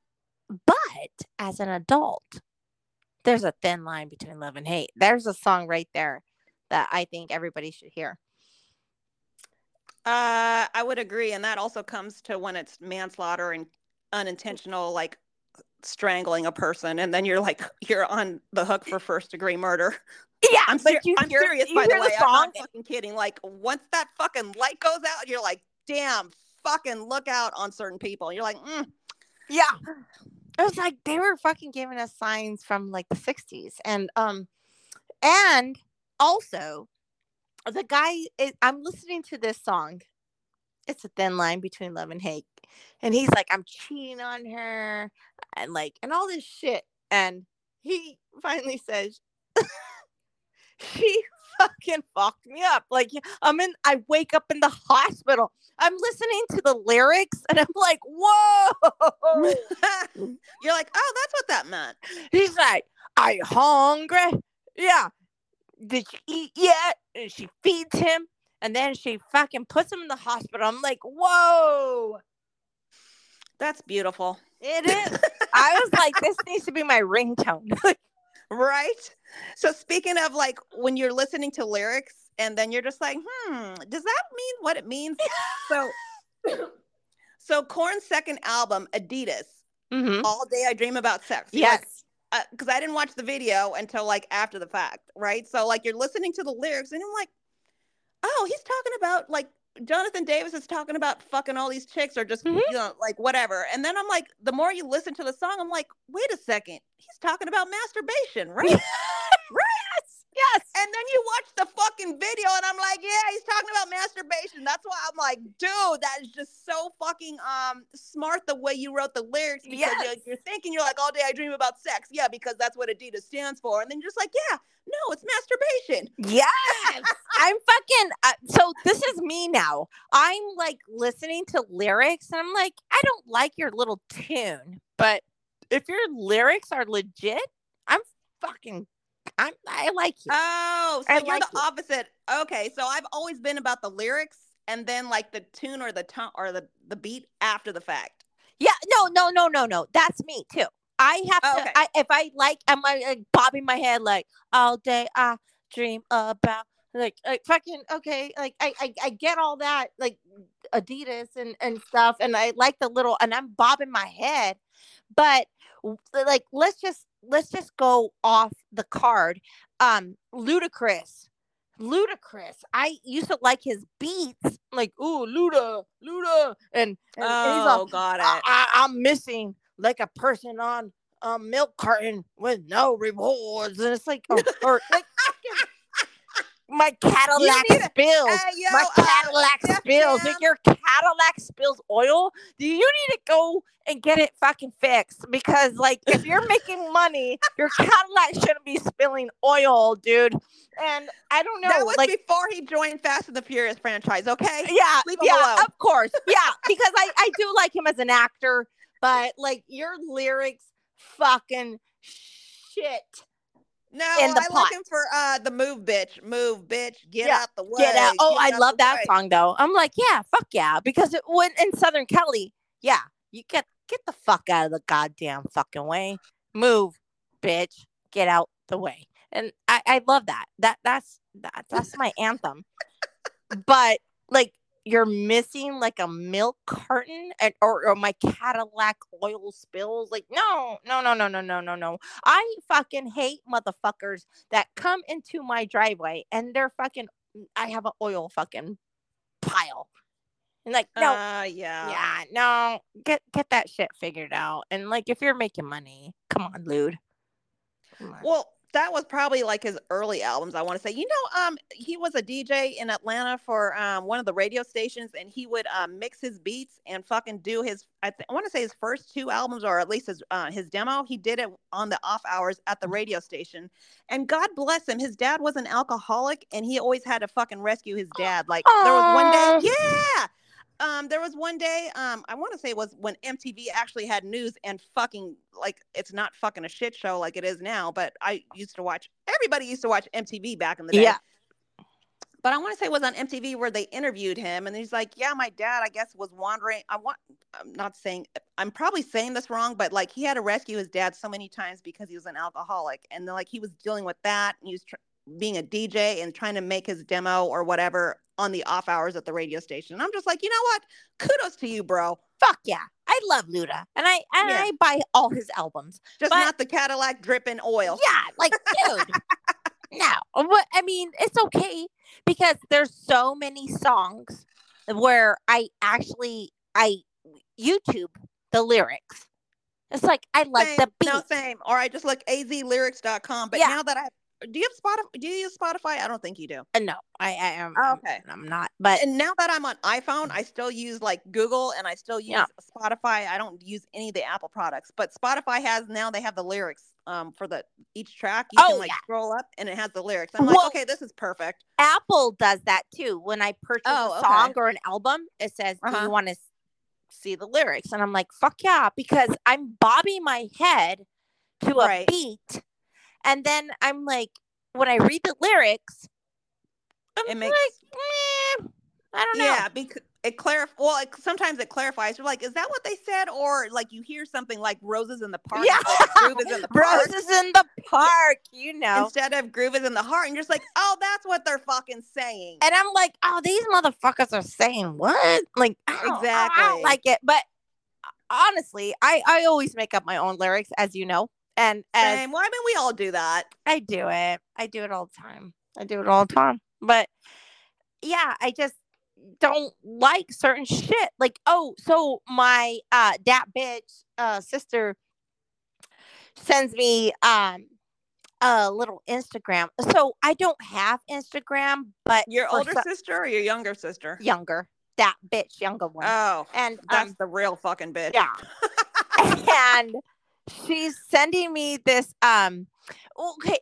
but as an adult there's a thin line between love and hate there's a song right there that i think everybody should hear Uh, I would agree, and that also comes to when it's manslaughter and unintentional, like strangling a person, and then you're like <laughs> you're on the hook for first degree murder. Yeah I'm, ser- you I'm serious, by the way. I'm not fucking kidding. Like once that fucking light goes out, you're like, damn, fucking look out on certain people. You're like, mm, Yeah. It was like they were fucking giving us signs from like the 60s. And um and also the guy is I'm listening to this song. It's a thin line between love and hate. And he's like, I'm cheating on her and like and all this shit. And he <laughs> finally says <laughs> <laughs> she fucking fucked me up. Like I'm in I wake up in the hospital. I'm listening to the lyrics and I'm like, whoa. <laughs> you're like, oh, that's what that meant. He's like, Are you hungry? Yeah. Did you eat yet? And she feeds him and then she fucking puts him in the hospital. I'm like, Whoa. That's beautiful, It is. <laughs> I was like, This needs to be my ringtone. Right? So speaking of like when you're listening to lyrics and then you're just like, hmm, does that mean what it means? so, <laughs> so Korn's second album, Adidas, Mhm. All Day I Dream About Sex. Like, Yes. because I didn't watch the video until like after the fact, right? So like you're listening to the lyrics and I'm like, oh, he's talking about like Jonathan Davis is talking about fucking all these chicks or just Mhm. you know like whatever. And then I'm like, the more you listen to the song, I'm like, wait a second, he's talking about masturbation, right? <laughs> yes. Yes. And then you watch the fucking video, and I'm like, yeah, he's talking about masturbation. That's why I'm like, dude, that is just so fucking um smart the way you wrote the lyrics because you're, you're thinking you're like, all day I dream about sex, yeah, because that's what Adidas stands for, and then you're just like, yeah, no, it's masturbation. Yes. <laughs> I'm fucking. Uh, so this is me now. I'm like listening to lyrics and I'm like, I don't like your little tune, but if your lyrics are legit, I'm fucking. I'm. I like you. Oh, so I you're like the it. opposite. Okay, so I've always been about the lyrics and then like the tune or the tone or the the beat after the fact. yeah. No. No. No. No. No. That's me too. I have Oh, to. okay. I if I like, I'm like, like bobbing my head like all day. I dream about like like fucking okay. Like I I, I get all that like Adidas and and stuff, and I like the little and I'm bobbing my head, but like let's just let's just go off the card. Um, ludicrous. Ludacris. I used to like his beats, like ooh, Luda, Luda, and, and, and he's all, Oh, got it. I, I, I'm missing like a person on a milk carton with no rewards, and it's like, or, <laughs> or like my Cadillac spills. Hey, yo, my uh, Cadillac Def spills. If your Cadillac spills oil, do you need to go and get it fucking fixed? Because like, if you're <laughs> making money, your Cadillac shouldn't be spilling oil, dude. And I don't know, that was like. before he joined Fast and the Furious franchise. Okay. Yeah, Leave yeah, alone. of course. <laughs> Yeah, because I I do like him as an actor, but like your lyrics, fucking shit. No, in the I plot. like him for uh the move, bitch, move, bitch, get Yeah, out the way. Get out. Oh, get I out love that way. song though. I'm like, yeah, fuck yeah, because it, when in Southern Cali. yeah, you get get the fuck out of the goddamn fucking way. Move, bitch. Get out the way. And I I love that. That that's that that's my anthem. <laughs> But like you're missing like a milk carton and or, or my Cadillac oil spills. Like, no, no, no, no, no, no, no, no. I fucking hate motherfuckers that come into my driveway and they're fucking I have an oil fucking pile. And like, no, Uh, yeah. yeah, no, get get that shit figured out. And like if you're making money, come on, on. Well, that was probably like his early albums. I want to say, you know, um, he was a DJ in Atlanta for um one of the radio stations, and he would um mix his beats and fucking do his. I, th- I want to say his first two albums, or at least his uh, his demo. He did it on the off hours at the radio station, and God bless him. His dad was an alcoholic, and he always had to fucking rescue his dad. Like there was one day, yeah. Um, there was one day, um, I want to say it was when MTV actually had news and fucking like it's not fucking a shit show like it is now, but I used to watch everybody used to watch MTV back in the day. Yeah. But I want to say it was on MTV where they interviewed him and he's like, Yeah, my dad, I guess, was wandering. I want I'm not saying I'm probably saying this wrong, but like he had to rescue his dad so many times because he was an alcoholic. And then like he was dealing with that and he was tr- being a DJ and trying to make his demo or whatever on the off hours at the radio station. And I'm just like, you know what? Kudos to you, bro. Fuck yeah. I love Luda. And I and Yeah. I buy all his albums. Just But- not the Cadillac dripping oil. Yeah, like dude. <laughs> no. What I mean, it's okay because there's so many songs where I actually I YouTube the lyrics. It's like I like same, the beat. No, same. Or I just look azlyrics.com. But Yeah. now that I do you have Spotify? Do you use Spotify? I don't think you do. Uh, no, I, I am. Oh, I'm- okay. I'm not. But And now that I'm on iPhone, I still use like Google and I still use Yeah. Spotify. I don't use any of the Apple products, but Spotify has now they have the lyrics um for the each track. You Oh, can like yeah. scroll up and it has the lyrics. I'm like, Well- okay, this is perfect. Apple does that too. When I purchase Oh, a okay. song or an album, it says, "Do Uh-huh. you want to see the lyrics?" And I'm like, "Fuck yeah!" Because I'm bobbing my head to a beat, and then I'm like, when I read the lyrics, I'm It like, makes "Meh, I don't know. yeah, because it clarif well, it, sometimes it clarifies. You're like, is that what they said? Or like you hear something like roses in the park. Yeah. groove is in the <laughs> park. Roses in the park, you know. Instead of groove is in the heart, and you're just like, oh, that's what they're fucking saying. And I'm like, oh, these motherfuckers are saying what? Like, I don't- I don't like it. But honestly, I I always make up my own lyrics, as you know, and as Same. Well, I mean, we all do that. I do it. I do it all the time. I do it all the time. But yeah, I just don't like certain shit. Like, oh, so my uh that bitch uh sister sends me um a little Instagram. So I don't have Instagram, but Your older so- sister or your younger sister? younger. That bitch, younger one. Oh, and that's um, the real fucking bitch. yeah. <laughs> and she's sending me this um okay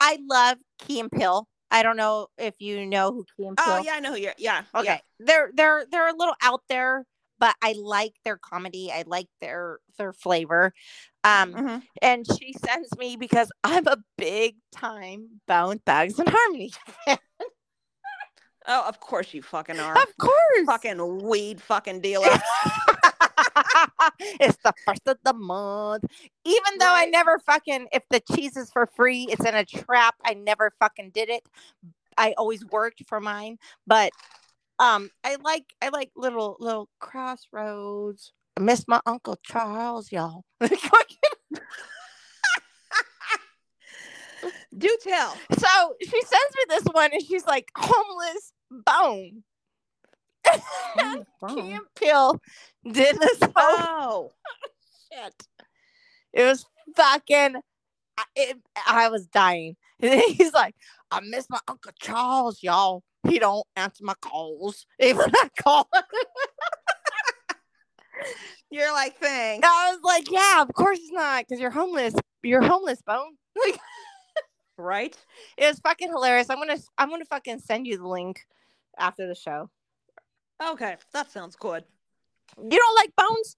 i love Key and Peele i don't know if you know who Key and Peele Oh, yeah, I know who you're. Yeah. okay Yeah. they're they're they're a little out there but i like their comedy i like their their flavor um Mhm. and she sends me because i'm a big time bone thugs and harmony <laughs> fan. Oh, of course you fucking are. of course fucking weed fucking dealer. <laughs> <laughs> <laughs> it's the first of the month. Even though I never fucking, if the cheese is for free, it's in a trap. I never fucking did it. I always worked for mine, but um, I like I like little little crossroads. I miss my uncle Charles, y'all. <laughs> Do tell. so she sends me this one, and she's like, "Homeless bone." And Peele did this whole Oh, <laughs> shit. It was fucking. I, it, I was dying. And <laughs> then he's like, I miss my Uncle Charles, y'all. He don't answer my calls. <laughs> Even I call. you're like thanks. I was like, yeah, of course it's not, because you're homeless. You're homeless, bone. Like Right? it was fucking hilarious. I'm gonna, I'm gonna fucking send you the link after the show. Okay, that sounds good. You don't like bones?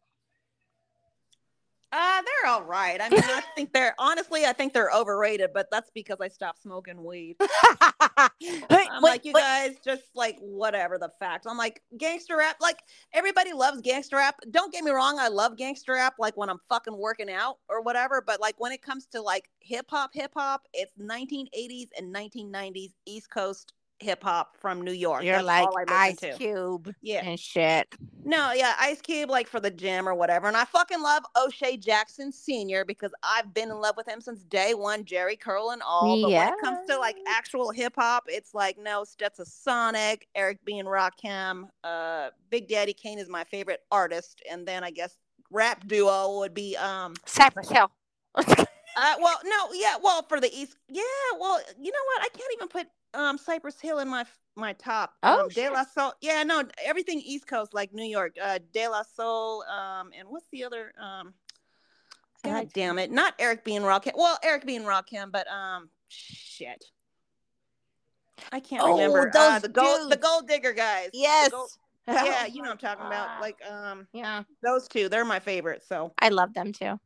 Uh, they're all right. I mean, I think they're honestly, I think they're overrated, but that's because I stopped smoking weed. <laughs> I'm wait, like, you wait. guys just like whatever the facts. I'm like, gangster rap, like everybody loves gangster rap. Don't get me wrong, I love gangster rap like when I'm fucking working out or whatever. But like when it comes to like hip hop, hip hop, it's 1980s and 1990s East Coast hip hop from New York. You're That's like all I Ice to. Cube Yeah. and shit. No, yeah, Ice Cube, like for the gym or whatever. And I fucking love O'Shea Jackson Sr. because I've been in love with him since day one, Jheri curl and all. But when it comes to like actual hip hop, it's like no Stetsasonic, Eric B. and Rakim, uh, Big Daddy Kane is my favorite artist. And then I guess rap duo would be um Cypress Hill. <laughs> Uh, well, no, yeah, well, for the east, yeah, well, you know what? I can't even put um Cypress Hill in my my top. Oh, um, De La Soul, yeah, no, everything East Coast, like New York, uh, De La Soul, um, and what's the other? Um, God damn it, not Eric B and Rakim. Well, Eric B and Rakim, but um, shit, I can't Oh, remember. Uh, those the gold, the gold digger guys. Yes. Gold- <laughs> yeah, you know what I'm talking about. Like um, yeah. those two, they're my favorite. So I love them too.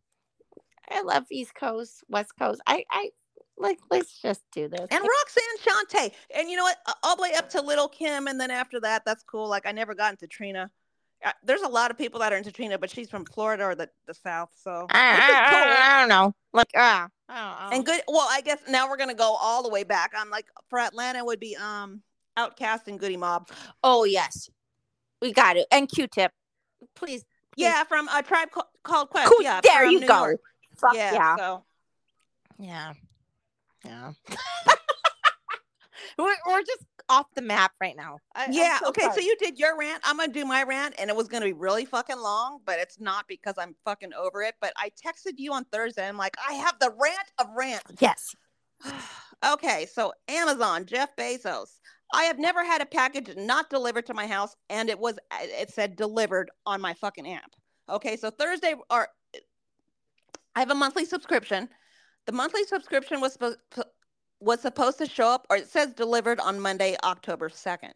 I love East Coast, West Coast. I, I like. Let's just do this. and Roxanne Shante. And you know what? All the way up to Little Kim, and then after that, that's cool. Like I never got into Trina. Uh, there's a lot of people that are into Trina, but she's from Florida or the, the South, so I, I- cool. I- don't know. Like, ah, I don't know. And good. Well, I guess now we're gonna go all the way back. I'm like for Atlanta would be um OutKast and Goodie Mob. oh yes, we got it. And Q-Tip, please. Yeah, from a tribe called Quest. Cool, Yeah, there you New go. Yeah. yeah. So Yeah. Yeah. <laughs> we're, we're just off the map right now. I, yeah. okay. So you did your rant. I'm gonna do my rant, and it was gonna be really fucking long, but it's not because I'm fucking over it. But I texted you on Thursday. I'm like, I have the rant of rants. yes. <sighs> okay, so Amazon, Jeff Bezos. I have never had a package not delivered to my house, and it was uh, it said delivered on my fucking app. Okay, so Thursday or I have a monthly subscription. The monthly subscription was supposed was supposed to show up, or it says delivered on Monday, October second.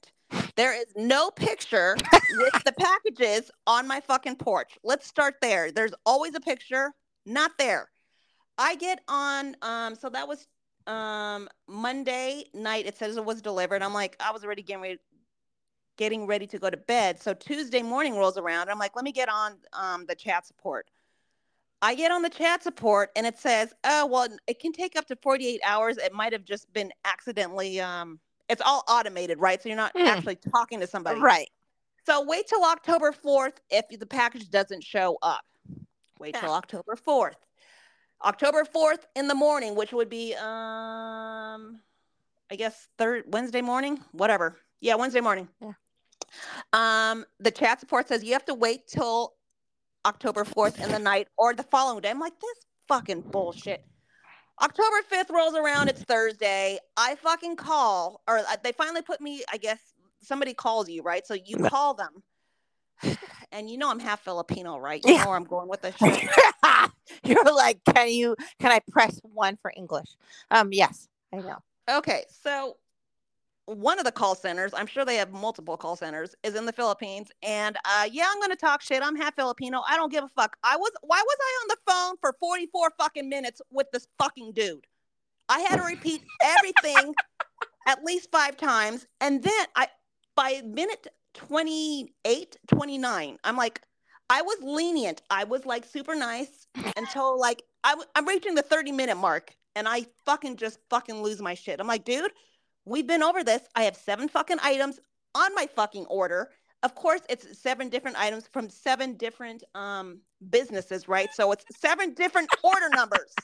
There is no picture with the packages on my fucking porch. Let's start there. There's always a picture, not there. I get on, um, so that was um Monday night. It says it was delivered. I'm like, I was already getting ready, getting ready to go to bed. So Tuesday morning rolls around. I'm like, let me get on um the chat support. I get on the chat support and it says, oh well, it can take up to 48 hours. It might have just been accidentally um it's all automated, right? So you're not Hmm. actually talking to somebody. Right. So wait till October 4th if the package doesn't show up. Wait till October 4th. October 4th in the morning, which would be um I guess third Wednesday morning, whatever. Yeah, Wednesday morning. Yeah. Um the chat support says you have to wait till October 4th in the night or the following day. I'm like this fucking bullshit. October 5th rolls around, it's Thursday. I fucking call or they finally put me, I guess somebody calls you, right? So you call them. <sighs> And you know I'm half Filipino, right? You Yeah. know where I'm going with this. <laughs> <laughs> You're like, can you? Can I press one for English? Um. Yes. I know. Okay, so one of the call centers, I'm sure they have multiple call centers, is in the Philippines. And uh, yeah, I'm gonna talk shit. I'm half Filipino. I don't give a fuck. I was why was I on the phone for 44 fucking minutes with this fucking dude? I had to repeat everything <laughs> at least five times. And then I by minute 28, 29, I'm like, I was lenient. I was like super nice until like I w- I'm reaching the 30 minute mark and I fucking just fucking lose my shit. I'm like, dude, we've been over this. I have seven fucking items on my fucking order. Of course, it's seven different items from seven different um businesses, right? So it's seven different <laughs> order numbers.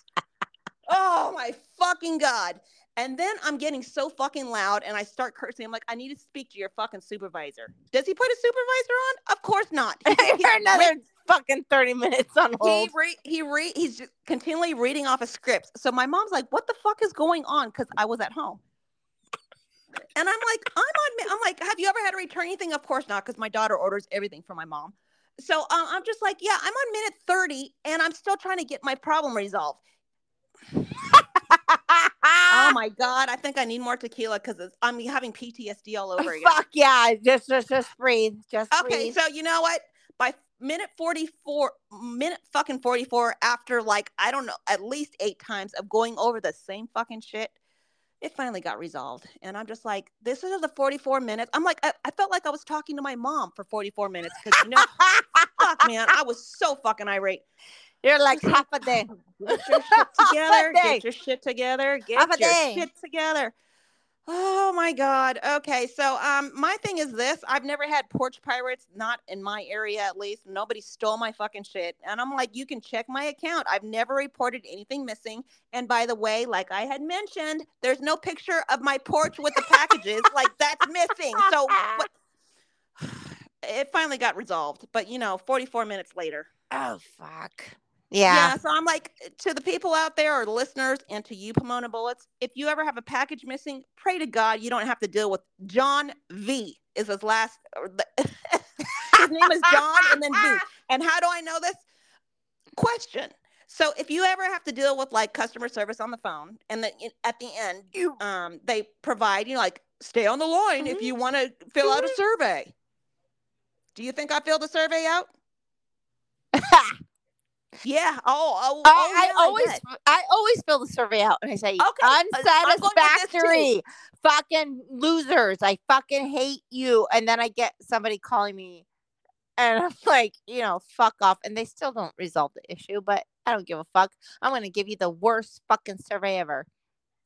Oh my fucking god. And then I'm getting so fucking loud and I start cursing. I'm like, I need to speak to your fucking supervisor. Does he put a supervisor on? Of course not. <laughs> He- he- You're another fucking thirty minutes on he hold. re- he re- he's just continually reading off a script. So my mom's like, "What the fuck is going on?" Because I was at home, and I'm like, "I'm on." I'm like, "Have you ever had to return anything?" Of course not, because my daughter orders everything for my mom. So um, I'm just like, "Yeah, I'm on minute 30, and I'm still trying to get my problem resolved." <laughs> Oh my god, I think I need more tequila because I'm having PTSD all over <laughs> again. Fuck yeah! Just, just, just breathe. Just Okay, breathe. so you know what? By minute 44, minute fucking 44, after like, I don't know, at least eight times of going over the same fucking shit, it finally got resolved. And I'm just like, this is the 44 minutes. I'm like, I, I felt like I was talking to my mom for 44 minutes because, you know, fuck, man, I was so fucking irate. You're like half a day. Get your shit <laughs> together. Get your shit together. Get Half your shit together. Oh my god. Okay, so um my thing is this. I've never had porch pirates, not in my area at least. Nobody stole my fucking shit. And I'm like, you can check my account. I've never reported anything missing. And by the way, like I had mentioned, there's no picture of my porch with the packages. like that's missing. So what <laughs> <sighs> it finally got resolved. But you know, 44 minutes later. Oh fuck. Yeah. Yeah. So I'm like, to the people out there or the listeners and to you, Pahmoanah Bulitz, if you ever have a package missing, pray to God you don't have to deal with John V is his last. <laughs> his name is John and then V. <laughs> And how do I know this? Question. So if you ever have to deal with like customer service on the phone, and then at the end, You- um, they provide you like stay on the line if Mhm. you want to fill out a survey. Do you think I filled the survey out? <laughs> Yeah. Oh, oh, I, oh, I yeah, always, did. I always fill the survey out and I say, Okay, I'm going with this too. unsatisfactory, fucking losers. I fucking hate you. And then I get somebody calling me, and I'm <laughs> like, you know, fuck off. And they still don't resolve the issue, but I don't give a fuck. I'm gonna give you the worst fucking survey ever.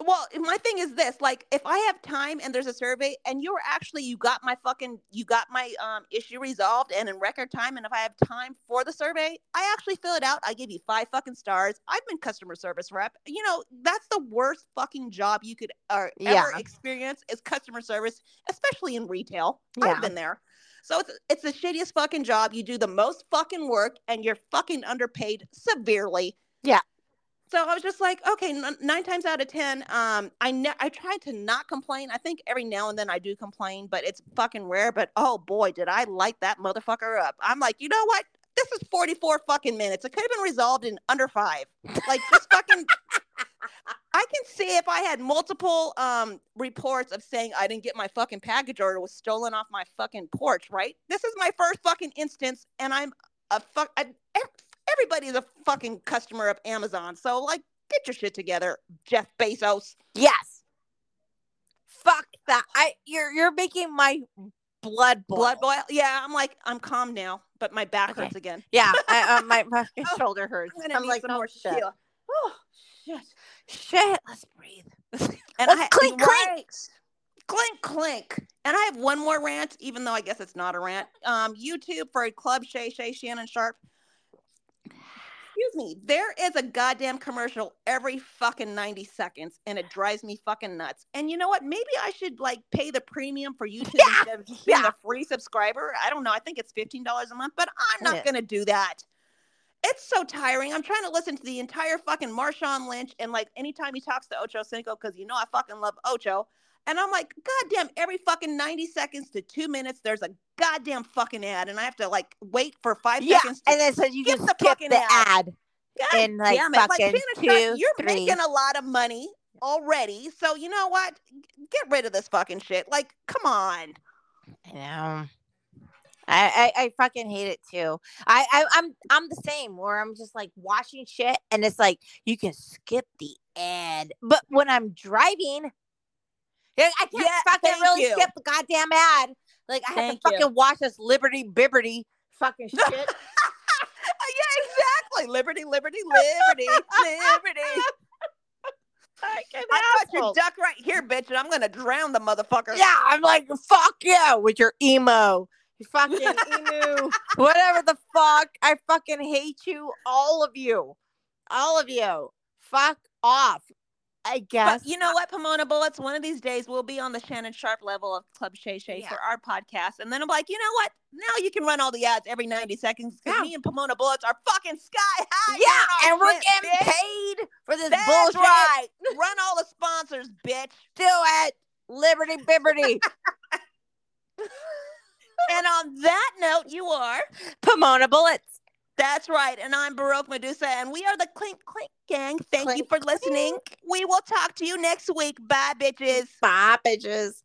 Well, my thing is this: like, if I have time and there's a survey, and you're actually you got my fucking you got my um issue resolved and in record time, and if I have time for the survey, I actually fill it out. I give you five fucking stars. I've been customer service rep. You know, that's the worst fucking job you could uh, ever Yeah. experience is customer service, especially in retail. Yeah. I've been there. So it's it's the shittiest fucking job. You do the most fucking work, and you're fucking underpaid severely. Yeah. So I was just like, okay, n- nine times out of ten, um, I ne- I tried to not complain. I think every now and then I do complain, but it's fucking rare. But oh boy, did I light that motherfucker up! I'm like, you know what? This is 44 fucking minutes. It could have been resolved in under five. Like just fucking. I can see if I had multiple um reports of saying I didn't get my fucking package or it was stolen off my fucking porch. Right? This is my first fucking instance, and I'm a fuck. I, everybody's a fucking customer of Amazon. So like, get your shit together, Jeff Bezos. Yes. Fuck that. I you're you're making my blood boil. Blood boil. Yeah, I'm like, I'm calm now, but my back Okay. hurts again. Yeah, I, uh, <laughs> my my Oh, shoulder hurts. I'm I'm like, some oh more shit, tequila. Oh shit. shit. Let's breathe. <laughs> And Let's I clink, clink. clink clink. And I have one more rant, even though I guess it's not a rant. Um, YouTube for Club Shay Shay Shannon Sharpe. Excuse me. There is a goddamn commercial every fucking 90 seconds, and it drives me fucking nuts. And you know what? Maybe I should like pay the premium for <laughs> YouTube Yeah, instead of being yeah. a free subscriber. I don't know. I think it's $15 a month, but I'm not Yeah. gonna do that. It's so tiring. I'm trying to listen to the entire fucking Marshawn Lynch, and like anytime he talks to Ocho Cinco, because you know I fucking love Ocho. And I'm like, goddamn, every fucking 90 seconds to two minutes, there's a goddamn fucking ad. And I have to like wait for five Yeah, seconds. To and then says you skip can the fucking the ad. ad. God in, like, damn it. Like, fucking Sharpe, two, you're three. making a lot of money already. So you know what? Get rid of this fucking shit. Like, come on. I know. I, I, I fucking hate it too. I, I I'm I'm the same where I'm just like watching shit and it's like you can skip the ad, but when I'm driving, I can't Yeah, fucking really you. skip the goddamn ad. Like I have to you. fucking watch this Liberty Bibberty fucking <laughs> shit. yeah, exactly. Liberty, liberty, liberty, liberty. <laughs> I got your duck right here, bitch, and I'm gonna drown the motherfucker. Yeah, I'm like, fuck yeah, with your emo. You fucking <laughs> emu. Whatever the fuck. I fucking hate you. All of you. All of you. Fuck off. I guess. But you know what, Pahmoanah Bulitz? One of these days we'll be on the Shannon Sharpe level of Club Shay Shay Yeah. for our podcast. And then I'm like, you know what? Now you can run all the ads every 90 seconds because Yeah. me and Pahmoanah Bulitz are fucking sky high. yeah, and we're getting bitch. paid for this That's bullshit. right. <laughs> Run all the sponsors, bitch. Do it. Liberty Bibberty. <laughs> <laughs> And on that note, you are. Pahmoanah Bulitz. That's right. And I'm Baroque Medusa, and we are the Clink Clink Gang. Thank you for listening. We will talk to you next week. Bye, bitches. Bye, bitches.